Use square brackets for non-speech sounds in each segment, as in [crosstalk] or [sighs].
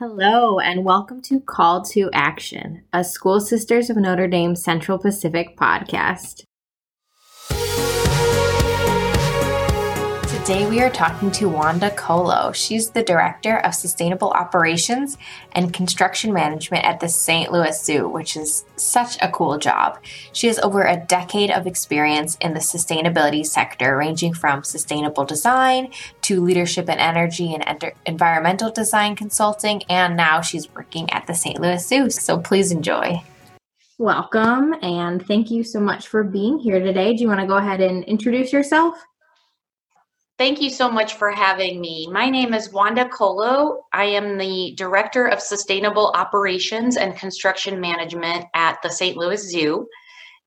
Hello, and welcome to Call to Action, a School Sisters of Notre Dame Central Pacific podcast. Today we are talking to Wanda Colo. She's the Director of Sustainable Operations and Construction Management at the St. Louis Zoo, which is such a cool job. She has over a decade of experience in the sustainability sector, ranging from sustainable design to leadership in energy and enter- environmental design consulting, and now she's working at the St. Louis Zoo. So please enjoy. Welcome, and thank you so much for being here today. Do you want to go ahead and introduce yourself? Thank you so much for having me. My name is Wanda Colo. I am the Director of Sustainable Operations and Construction Management at the St. Louis Zoo.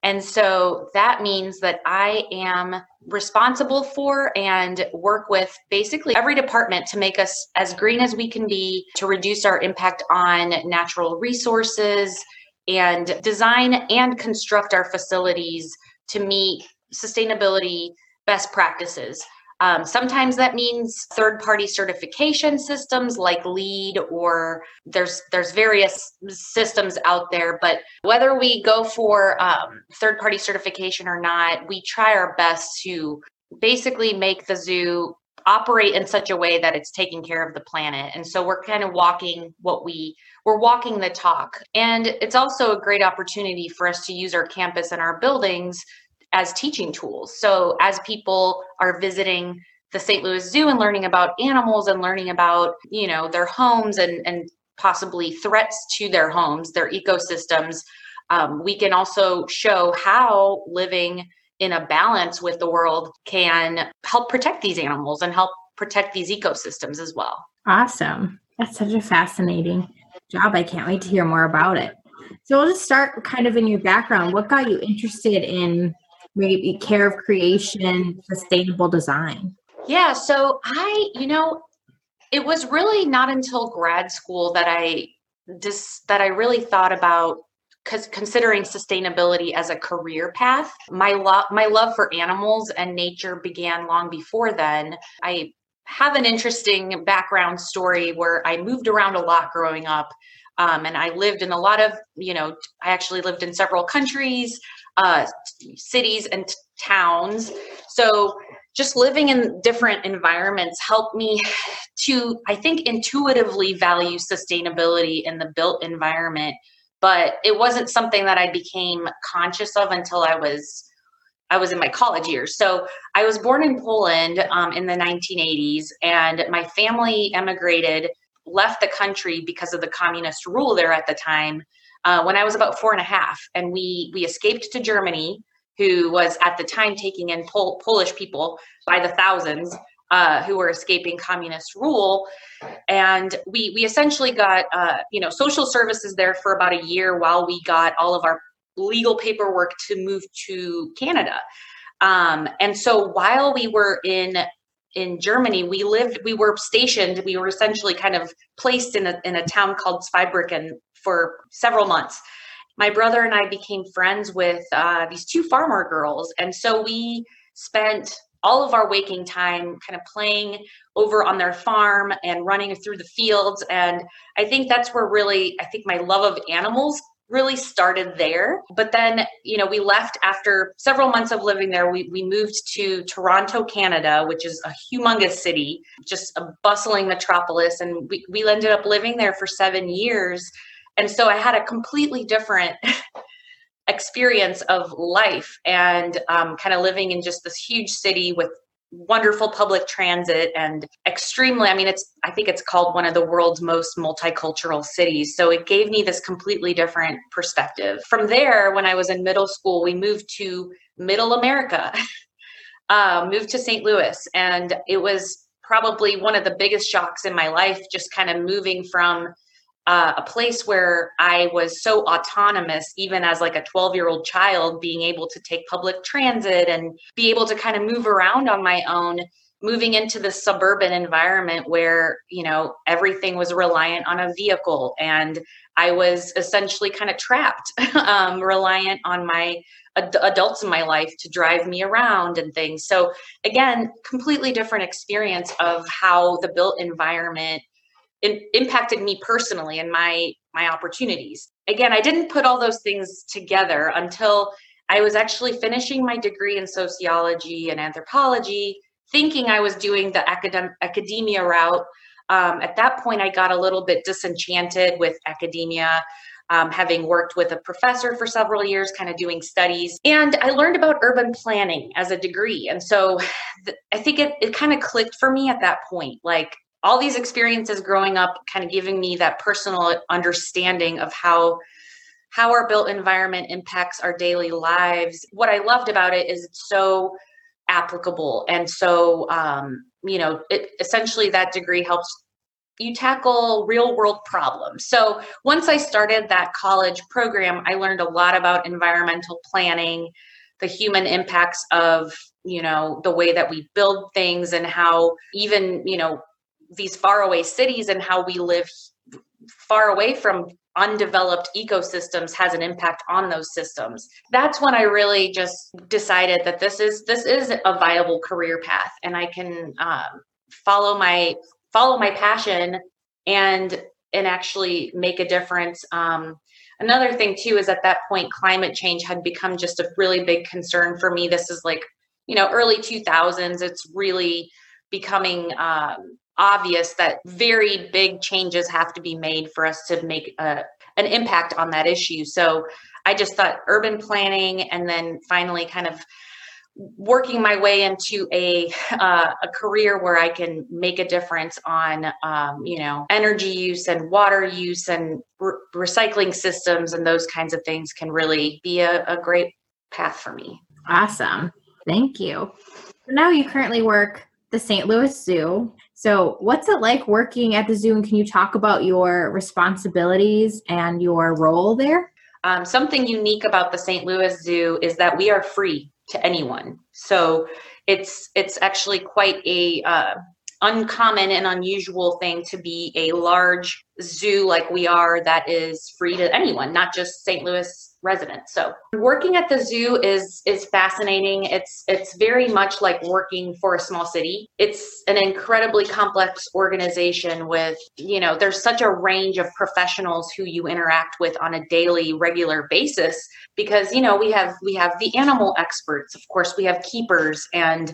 And so that means that I am responsible for and work with basically every department to make us as green as we can be, to reduce our impact on natural resources, and design and construct our facilities to meet sustainability best practices. Um, sometimes that means third-party certification systems like LEED, or there's there's various systems out there. But whether we go for um, third-party certification or not, we try our best to basically make the zoo operate in such a way that it's taking care of the planet. And so we're kind of walking what we we're walking the talk. And it's also a great opportunity for us to use our campus and our buildings as teaching tools. So as people are visiting the St. Louis Zoo and learning about animals and learning about, you know, their homes and and possibly threats to their homes, their ecosystems, um, we can also show how living in a balance with the world can help protect these animals and help protect these ecosystems as well. Awesome. That's such a fascinating job. I can't wait to hear more about it. So we'll just start kind of in your background. What got you interested in maybe care of creation, sustainable design? Yeah, so I, you know, it was really not until grad school that I just that I really thought about because considering sustainability as a career path my love my love for animals and nature began long before then i have an interesting background story where i moved around a lot growing up um, and i lived in a lot of you know i actually lived in several countries uh, cities and t- towns. So just living in different environments helped me to, I think, intuitively value sustainability in the built environment. But it wasn't something that I became conscious of until I was I was in my college years. So I was born in Poland um, in the 1980s, and my family emigrated, left the country because of the communist rule there at the time uh, when I was about four and a half, and we we escaped to Germany, who was at the time taking in Pol- Polish people by the thousands. Uh, who were escaping communist rule, and we we essentially got uh, you know social services there for about a year while we got all of our legal paperwork to move to Canada. Um, and so while we were in in Germany, we lived, we were stationed, we were essentially kind of placed in a in a town called Zweibrücken for several months. My brother and I became friends with uh, these two farmer girls. And so we spent all of our waking time kind of playing over on their farm and running through the fields. And I think that's where really, I think my love of animals really started there. But then, you know, we left after several months of living there. We, we moved to Toronto, Canada, which is a humongous city, just a bustling metropolis. And we, we ended up living there for seven years and so i had a completely different [laughs] experience of life and um, kind of living in just this huge city with wonderful public transit and extremely i mean it's i think it's called one of the world's most multicultural cities. So it gave me this completely different perspective. From there when i was in middle school we moved to middle america uh, [laughs] moved to st louis. And it was probably one of the biggest shocks in my life just kind of moving from uh, a place where I was so autonomous, even as like a 12 year old child, being able to take public transit and be able to kind of move around on my own, moving into the suburban environment where, you know, everything was reliant on a vehicle. And I was essentially kind of trapped, [laughs] um, reliant on my ad- adults in my life to drive me around and things. So, again, completely different experience of how the built environment in, impacted me personally and my my opportunities. Again, I didn't put all those things together until I was actually finishing my degree in sociology and anthropology, thinking I was doing the academic academia route. Um, at that point, I got a little bit disenchanted with academia um, having worked with a professor for several years, kind of doing studies. And I learned about urban planning as a degree. And so [sighs] th- I think it, it kind of clicked for me at that point. Like all these experiences growing up, kind of giving me that personal understanding of how how our built environment impacts our daily lives. What I loved about it is it's so applicable and so um, you know it essentially that degree helps you tackle real world problems. So once I started that college program, I learned a lot about environmental planning, the human impacts of, you know, the way that we build things and how even, you know, these faraway cities and how we live far away from undeveloped ecosystems has an impact on those systems. That's when i really just decided that this is this is a viable career path and i can um, follow my follow my passion and and actually make a difference. Um, another thing too is at that point climate change had become just a really big concern for me. This is like you know early 2000s it's really becoming um, obvious that very big changes have to be made for us to make a, an impact on that issue so i just thought urban planning and then finally kind of working my way into a uh, a career where I can make a difference on um, you know energy use and water use and re- recycling systems and those kinds of things can really be a, a great path for me. Awesome, thank you. Now you currently work the St. Louis Zoo. So, what's it like working at the zoo, and can you talk about your responsibilities and your role there? Um, something unique about the St. Louis Zoo is that we are free to anyone. So it's it's actually quite a uh, uncommon and unusual thing to be a large zoo like we are that is free to anyone, not just St. Louis So working at the zoo is is fascinating. It's it's very much like working for a small city. It's an incredibly complex organization with, you know, there's such a range of professionals who you interact with on a daily regular basis because, you know, we have we have the animal experts, of course, we have keepers and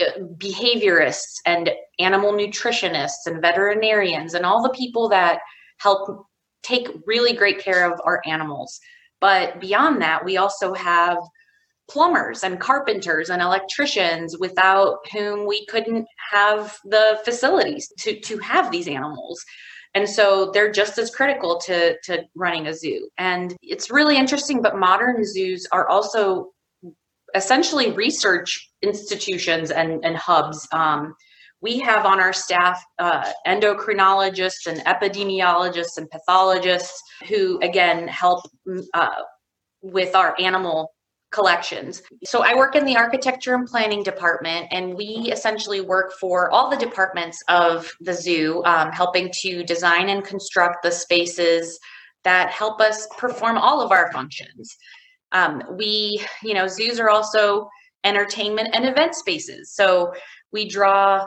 uh, behaviorists and animal nutritionists and veterinarians and all the people that help take really great care of our animals. But beyond that, we also have plumbers and carpenters and electricians without whom we couldn't have the facilities to, to have these animals. And so they're just as critical to, to running a zoo. And it's really interesting, but modern zoos are also essentially research institutions and, and hubs. Um, we have on our staff uh, endocrinologists and epidemiologists and pathologists who, again, help mm, uh, with our animal collections. So I work in the architecture and planning department, and we essentially work for all the departments of the zoo, um, helping to design and construct the spaces that help us perform all of our functions. Um, we, you know, zoos are also entertainment and event spaces. So we draw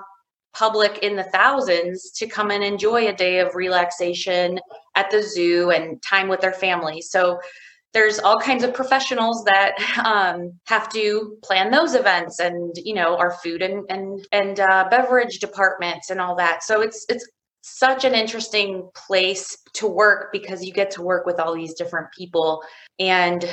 public in the thousands to come and enjoy a day of relaxation at the zoo and time with their family. So there's all kinds of professionals that [laughs] um, have to plan those events and you know our food and and and uh, beverage departments and all that so it's it's such an interesting place to work because you get to work with all these different people and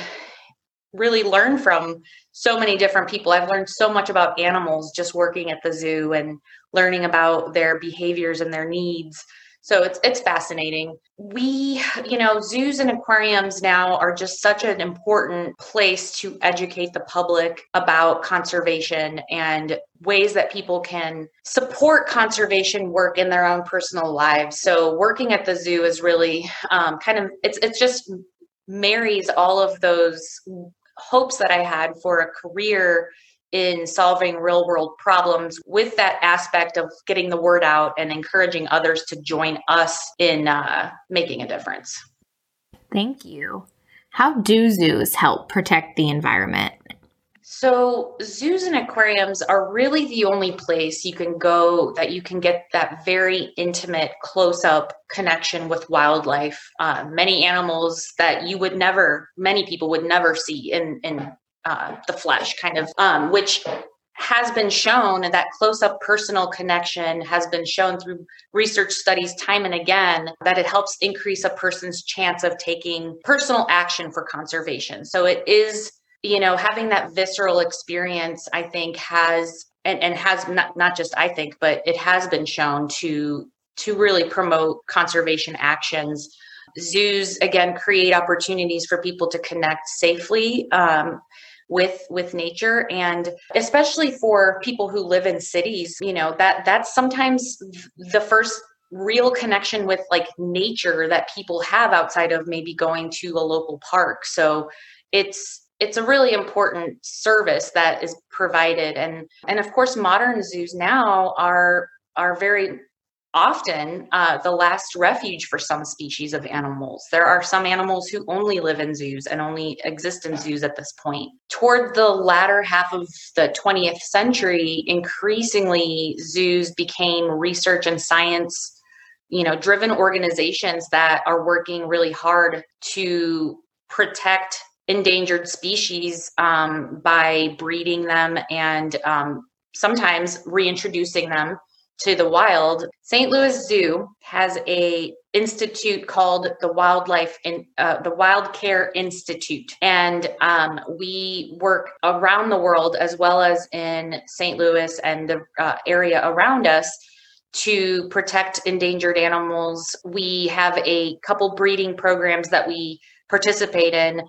really learn from so many different people. I've learned so much about animals just working at the zoo and learning about their behaviors and their needs. So it's it's fascinating. We, you know, zoos and aquariums now are just such an important place to educate the public about conservation and ways that people can support conservation work in their own personal lives. So working at the zoo is really um, kind of it's it's just marries all of those hopes that I had for a career in solving real world problems with that aspect of getting the word out and encouraging others to join us in uh, making a difference. Thank you. How do zoos help protect the environment? So, zoos and aquariums are really the only place you can go that you can get that very intimate, close up connection with wildlife. Uh, many animals that you would never, many people would never see in, in uh, the flesh, kind of, um, which has been shown and that close up personal connection has been shown through research studies time and again that it helps increase a person's chance of taking personal action for conservation. So it is, you know, having that visceral experience, I think has and, and has not, not just I think, but it has been shown to to really promote conservation actions. Zoos again create opportunities for people to connect safely. Um, with with nature. And especially for people who live in cities you know that that's sometimes the first real connection with like nature that people have outside of maybe going to a local park. So it's it's a really important service that is provided. And and of course modern zoos now are are very often uh, the last refuge for some species of animals. There are some animals who only live in zoos and only exist in zoos at this point. Toward the latter half of the 20th century, increasingly zoos became research and science you know driven organizations that are working really hard to protect endangered species um, by breeding them and um, sometimes reintroducing them to the wild. St. Louis Zoo has a institute called the Wildlife in uh, the Wild Care Institute, and um, we work around the world as well as in St. Louis and the uh, area around us to protect endangered animals. We have a couple breeding programs that we participate in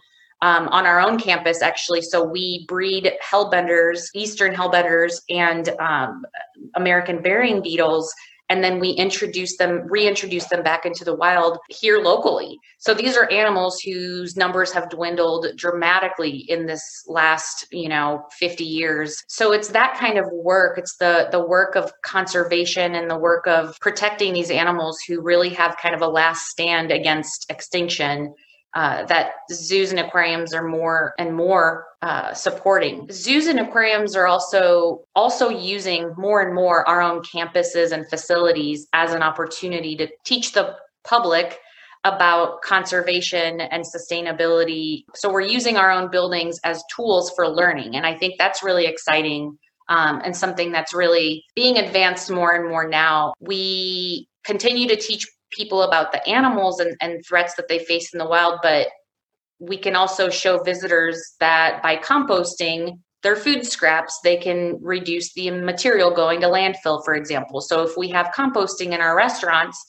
um, on our own campus, actually. So we breed hellbenders, eastern hellbenders, and um, American burying beetles. And then we introduce them, reintroduce them back into the wild here locally. So these are animals whose numbers have dwindled dramatically in this last, you know, 50 years. So it's that kind of work. It's the the work of conservation and the work of protecting these animals who really have kind of a last stand against extinction uh, that zoos and aquariums are more and more uh, supporting. Zoos and aquariums are also also using more and more our own campuses and facilities as an opportunity to teach the public about conservation and sustainability. So we're using our own buildings as tools for learning, and I think that's really exciting. Um, and something that's really being advanced more and more now. We continue to teach people about the animals and, and threats that they face in the wild, but we can also show visitors that by composting their food scraps, they can reduce the material going to landfill, for example. So if we have composting in our restaurants,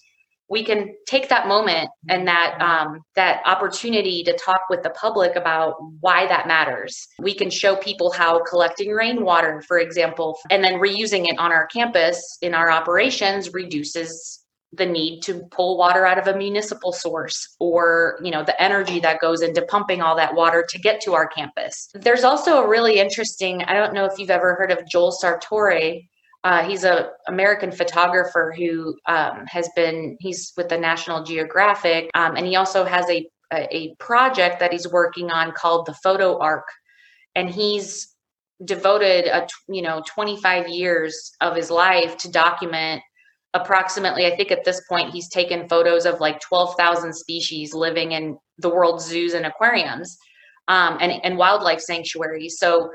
we can take that moment and that um, that opportunity to talk with the public about why that matters. We can show people how collecting rainwater, for example, and then reusing it on our campus in our operations reduces the need to pull water out of a municipal source or you know the energy that goes into pumping all that water to get to our campus. There's also a really interesting i don't know if you've ever heard of joel sartore. Uh, he's a american photographer who um, has been he's with the national geographic um, and he also has a, a, project that he's working on called the photo ark. And he's devoted a you know 25 years of his life to document approximately, I think at this point, he's taken photos of like 12,000 species living in the world's zoos and aquariums um, and, and wildlife sanctuaries. So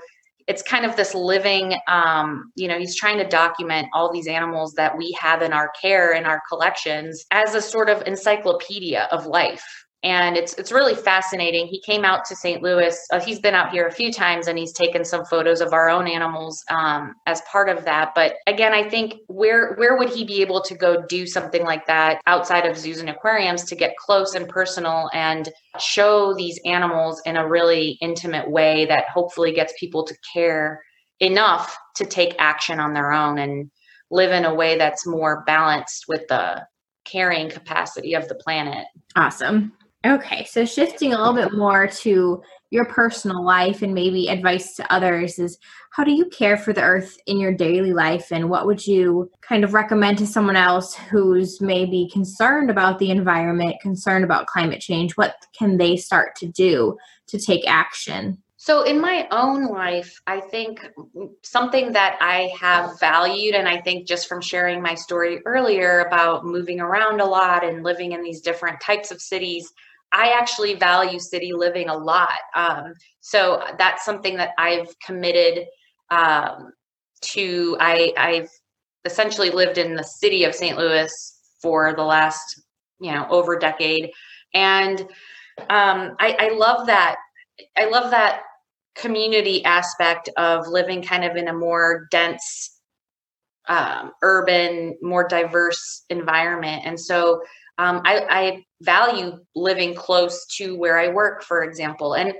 it's kind of this living, um, you know, he's trying to document all these animals that we have in our care in our collections as a sort of encyclopedia of life and it's it's really fascinating. He came out to St. Louis. Uh, he's been out here a few times, and he's taken some photos of our own animals um, as part of that. But again, I think where where would he be able to go do something like that outside of zoos and aquariums to get close and personal and show these animals in a really intimate way that hopefully gets people to care enough to take action on their own and live in a way that's more balanced with the carrying capacity of the planet. Awesome. Okay, so shifting a little bit more to your personal life and maybe advice to others is how do you care for the earth in your daily life and what would you kind of recommend to someone else who's maybe concerned about the environment, concerned about climate change? What can they start to do to take action? So, in my own life, I think something that I have valued, and I think just from sharing my story earlier about moving around a lot and living in these different types of cities, I actually value city living a lot. Um, so, that's something that I've committed um, to. I, I've essentially lived in the city of St. Louis for the last, you know, over a decade. And um, I, I love that I love that community aspect of living kind of in a more dense um, urban more diverse environment and so um, I, I value living close to where i work for example. And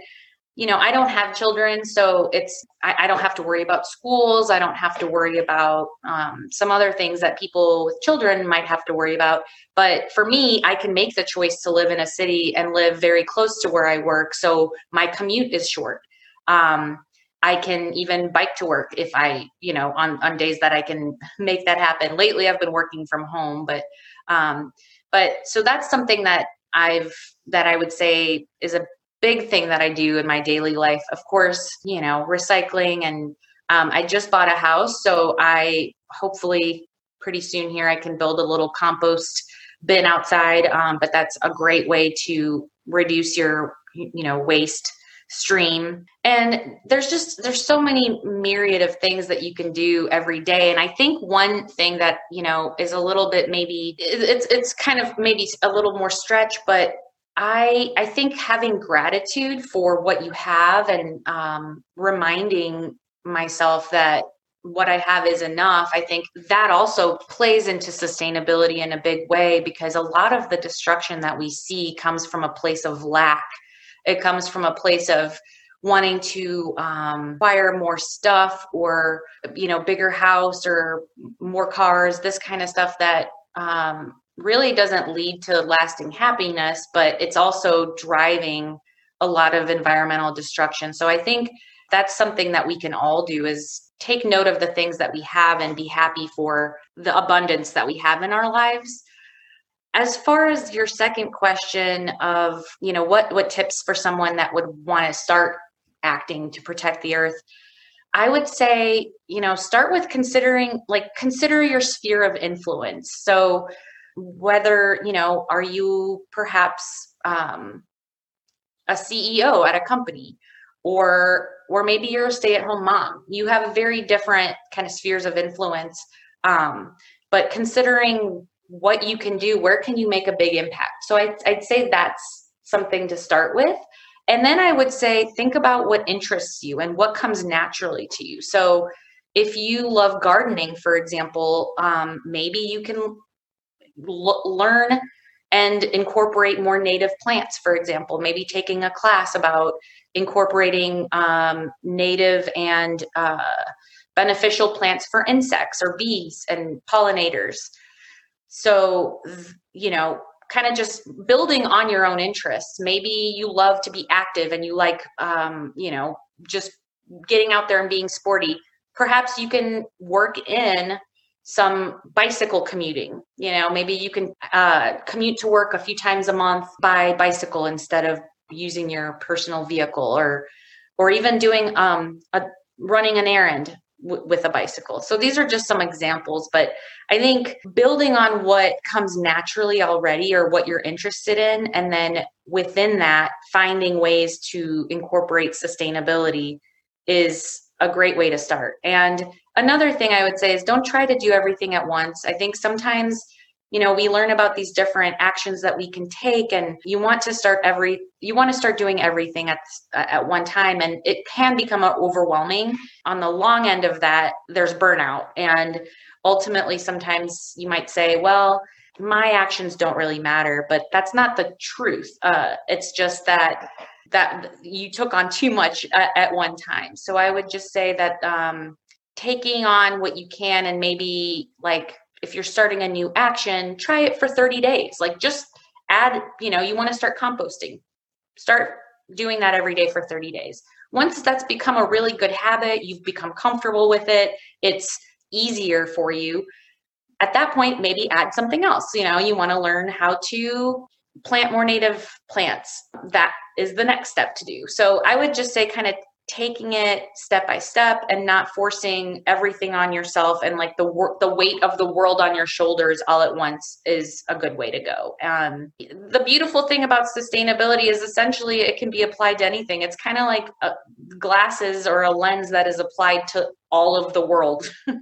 you know i don't have children so it's I, I, don't have to worry about schools. I don't have to worry about um, some other things that people with children might have to worry about. But for me i can make the choice to live in a city and live very close to where i work so my commute is short. Um, I can even bike to work if I, you know, on on days that I can [laughs] make that happen. Lately, I've been working from home, but um, but so that's something that I've that I would say is a big thing that I do in my daily life. Of course, you know, recycling and um, I just bought a house, so I hopefully pretty soon here I can build a little compost bin outside. Um, but that's a great way to reduce your you know waste stream and there's just there's so many myriad of things that you can do every day and i think one thing that you know is a little bit maybe it's it's kind of maybe a little more stretch but i i think having gratitude for what you have and um, reminding myself that what I have is enough. I think that also plays into sustainability in a big way because a lot of the destruction that we see comes from a place of lack it comes from a place of wanting to um, acquire more stuff or you know bigger house or more cars this kind of stuff that um, really doesn't lead to lasting happiness but it's also driving a lot of environmental destruction. So i think that's something that we can all do is take note of the things that we have and be happy for the abundance that we have in our lives as far as your second question of you know what what tips for someone that would want to start acting to protect the earth i would say you know start with considering like consider your sphere of influence. So whether you know are you perhaps um, a ceo at a company or or maybe you're a stay-at-home mom you have very different kind of spheres of influence. Um, but considering what you can do, where can you make a big impact? So I'd, I'd say that's something to start with. And then I would say, think about what interests you and what comes naturally to you. So if you love gardening, for example, um, maybe you can l- learn and incorporate more native plants, for example, maybe taking a class about incorporating um, native and uh, beneficial plants for insects or bees and pollinators. So, you know, kind of just building on your own interests. Maybe you love to be active and you like, um, you know, just getting out there and being sporty. Perhaps you can work in some bicycle commuting. You know, maybe you can uh, commute to work a few times a month by bicycle instead of using your personal vehicle, or or even doing um, a running an errand with a bicycle. So these are just some examples, but I think building on what comes naturally already or what you're interested in, and then within that, finding ways to incorporate sustainability is a great way to start. And another thing I would say is don't try to do everything at once. I think sometimes you know we learn about these different actions that we can take and you want to start every you want to start doing everything at at one time and it can become overwhelming. On the long end of that there's burnout and ultimately sometimes you might say well my actions don't really matter but that's not the truth. Uh, it's just that that you took on too much at, at one time. So i would just say that um, taking on what you can and maybe like if you're starting a new action, try it for 30 days. Like just add, you know, you want to start composting. Start doing that every day for 30 days. Once that's become a really good habit, you've become comfortable with it, it's easier for you. At that point, maybe add something else. You know, you want to learn how to plant more native plants. That is the next step to do. So I would just say kind of taking it step by step and not forcing everything on yourself and like the wor- the weight of the world on your shoulders all at once is a good way to go. Um, the beautiful thing about sustainability is essentially it can be applied to anything. It's kind of like a, glasses or a lens that is applied to all of the world. [laughs]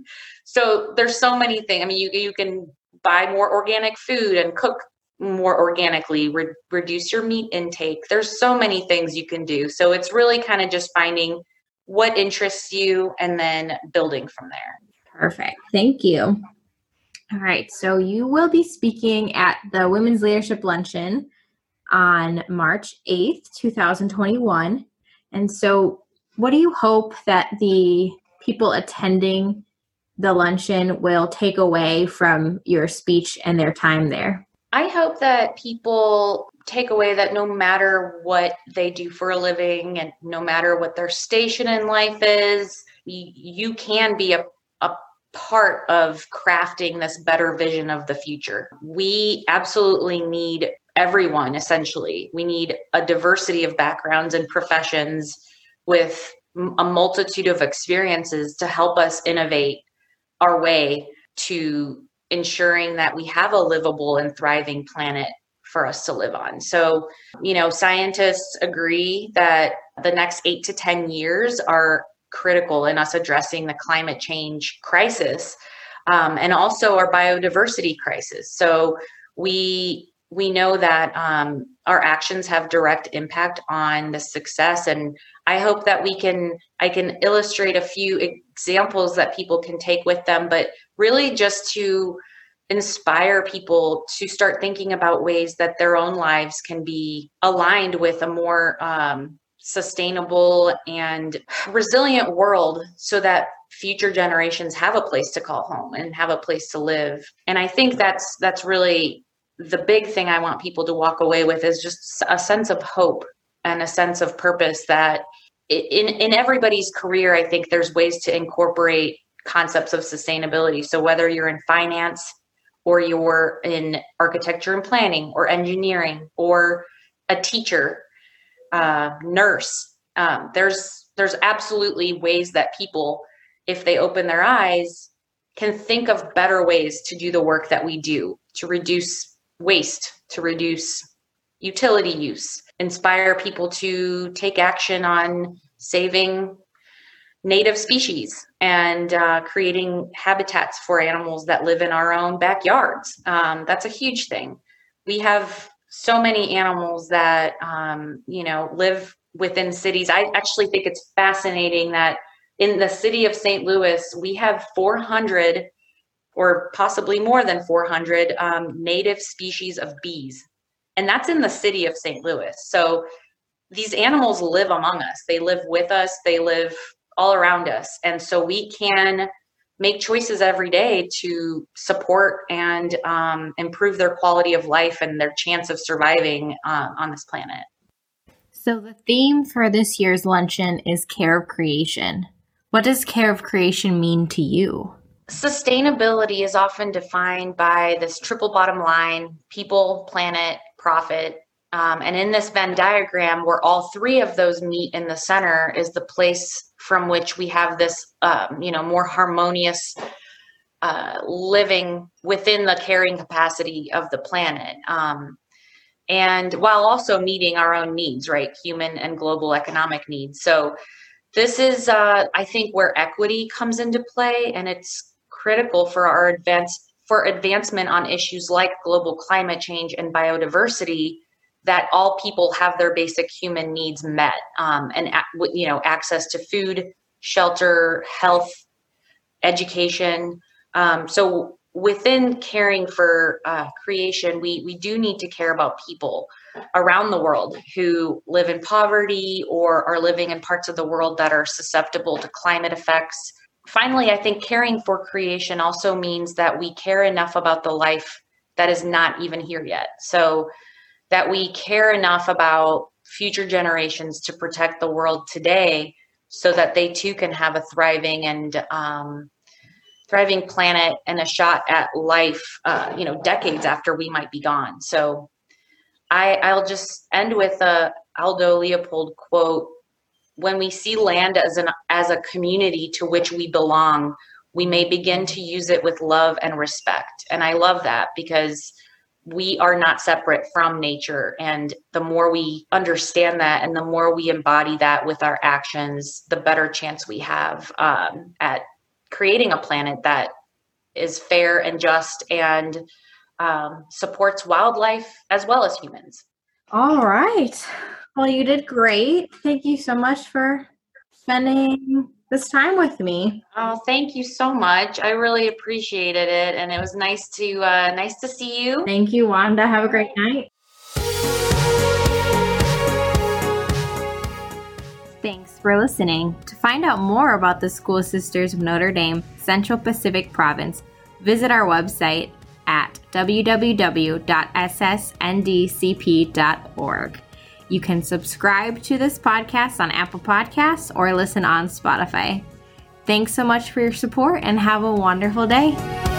so there's so many things. I mean, you you can buy more organic food and cook more organically, re- reduce your meat intake. There's so many things you can do. So it's really kind of just finding what interests you and then building from there. Perfect. Thank you. All right. So you will be speaking at the Women's Leadership Luncheon on March 8th, 2021. And so, what do you hope that the people attending the luncheon will take away from your speech and their time there? I hope that people take away that no matter what they do for a living and no matter what their station in life is, you can be a, a part of crafting this better vision of the future. We absolutely need everyone, essentially. We need a diversity of backgrounds and professions with a multitude of experiences to help us innovate our way to ensuring that we have a livable and thriving planet for us to live on. So, you know, scientists agree that the next eight to 10 years are critical in us addressing the climate change crisis um, and also our biodiversity crisis. So, we we know that um, our actions have direct impact on the success and i hope that we can i can illustrate a few examples that people can take with them but really just to inspire people to start thinking about ways that their own lives can be aligned with a more um, sustainable and resilient world so that future generations have a place to call home and have a place to live. And i think that's that's really the big thing i want people to walk away with is just a sense of hope and a sense of purpose that in in everybody's career i think there's ways to incorporate concepts of sustainability. So whether you're in finance or you're in architecture and planning or engineering or a teacher uh, nurse um, there's there's absolutely ways that people if they open their eyes can think of better ways to do the work that we do to reduce waste to reduce utility use inspire people to take action on saving native species and uh, creating habitats for animals that live in our own backyards. Um, that's a huge thing. We have so many animals that um, you know live within cities. I actually think it's fascinating that in the city of St. Louis we have 400 or possibly more than 400 um, native species of bees, and that's in the city of St. Louis. So these animals live among us. They live with us. They live all around us. And so we can make choices every day to support and um, improve their quality of life and their chance of surviving um, on this planet. So, the theme for this year's luncheon is care of creation. What does care of creation mean to you? Sustainability is often defined by this triple bottom line people, planet, profit. Um, and in this Venn diagram, where all three of those meet in the center, is the place from which we have this, um, you know, more harmonious uh, living within the carrying capacity of the planet. Um, and while also meeting our own needs, right? Human and global economic needs. So, this is, uh, I think, where equity comes into play, and it's critical for our advance for advancement on issues like global climate change and biodiversity that all people have their basic human needs met um, and you know access to food shelter health education. Um, so within caring for uh, creation we we do need to care about people around the world who live in poverty or are living in parts of the world that are susceptible to climate effects finally i think caring for creation also means that we care enough about the life that is not even here yet. So that we care enough about future generations to protect the world today so that they too can have a thriving and um, thriving planet and a shot at life uh, you know decades after we might be gone. So I, i'll just end with a aldo leopold quote when we see land as an as a community to which we belong, we may begin to use it with love and respect. And I love that because we are not separate from nature. And the more we understand that and the more we embody that with our actions, the better chance we have um, at creating a planet that is fair and just and um, supports wildlife as well as humans. All right. Well, you did great. Thank you so much for spending this time with me. Oh, thank you so much. I really appreciated it, and it was nice to uh, nice to see you. Thank you, Wanda. Have a great night. Thanks for listening. To find out more about the School Sisters of Notre Dame, Central Pacific Province, visit our website at www.ssndcp.org. You can subscribe to this podcast on Apple Podcasts or listen on Spotify. Thanks so much for your support and have a wonderful day.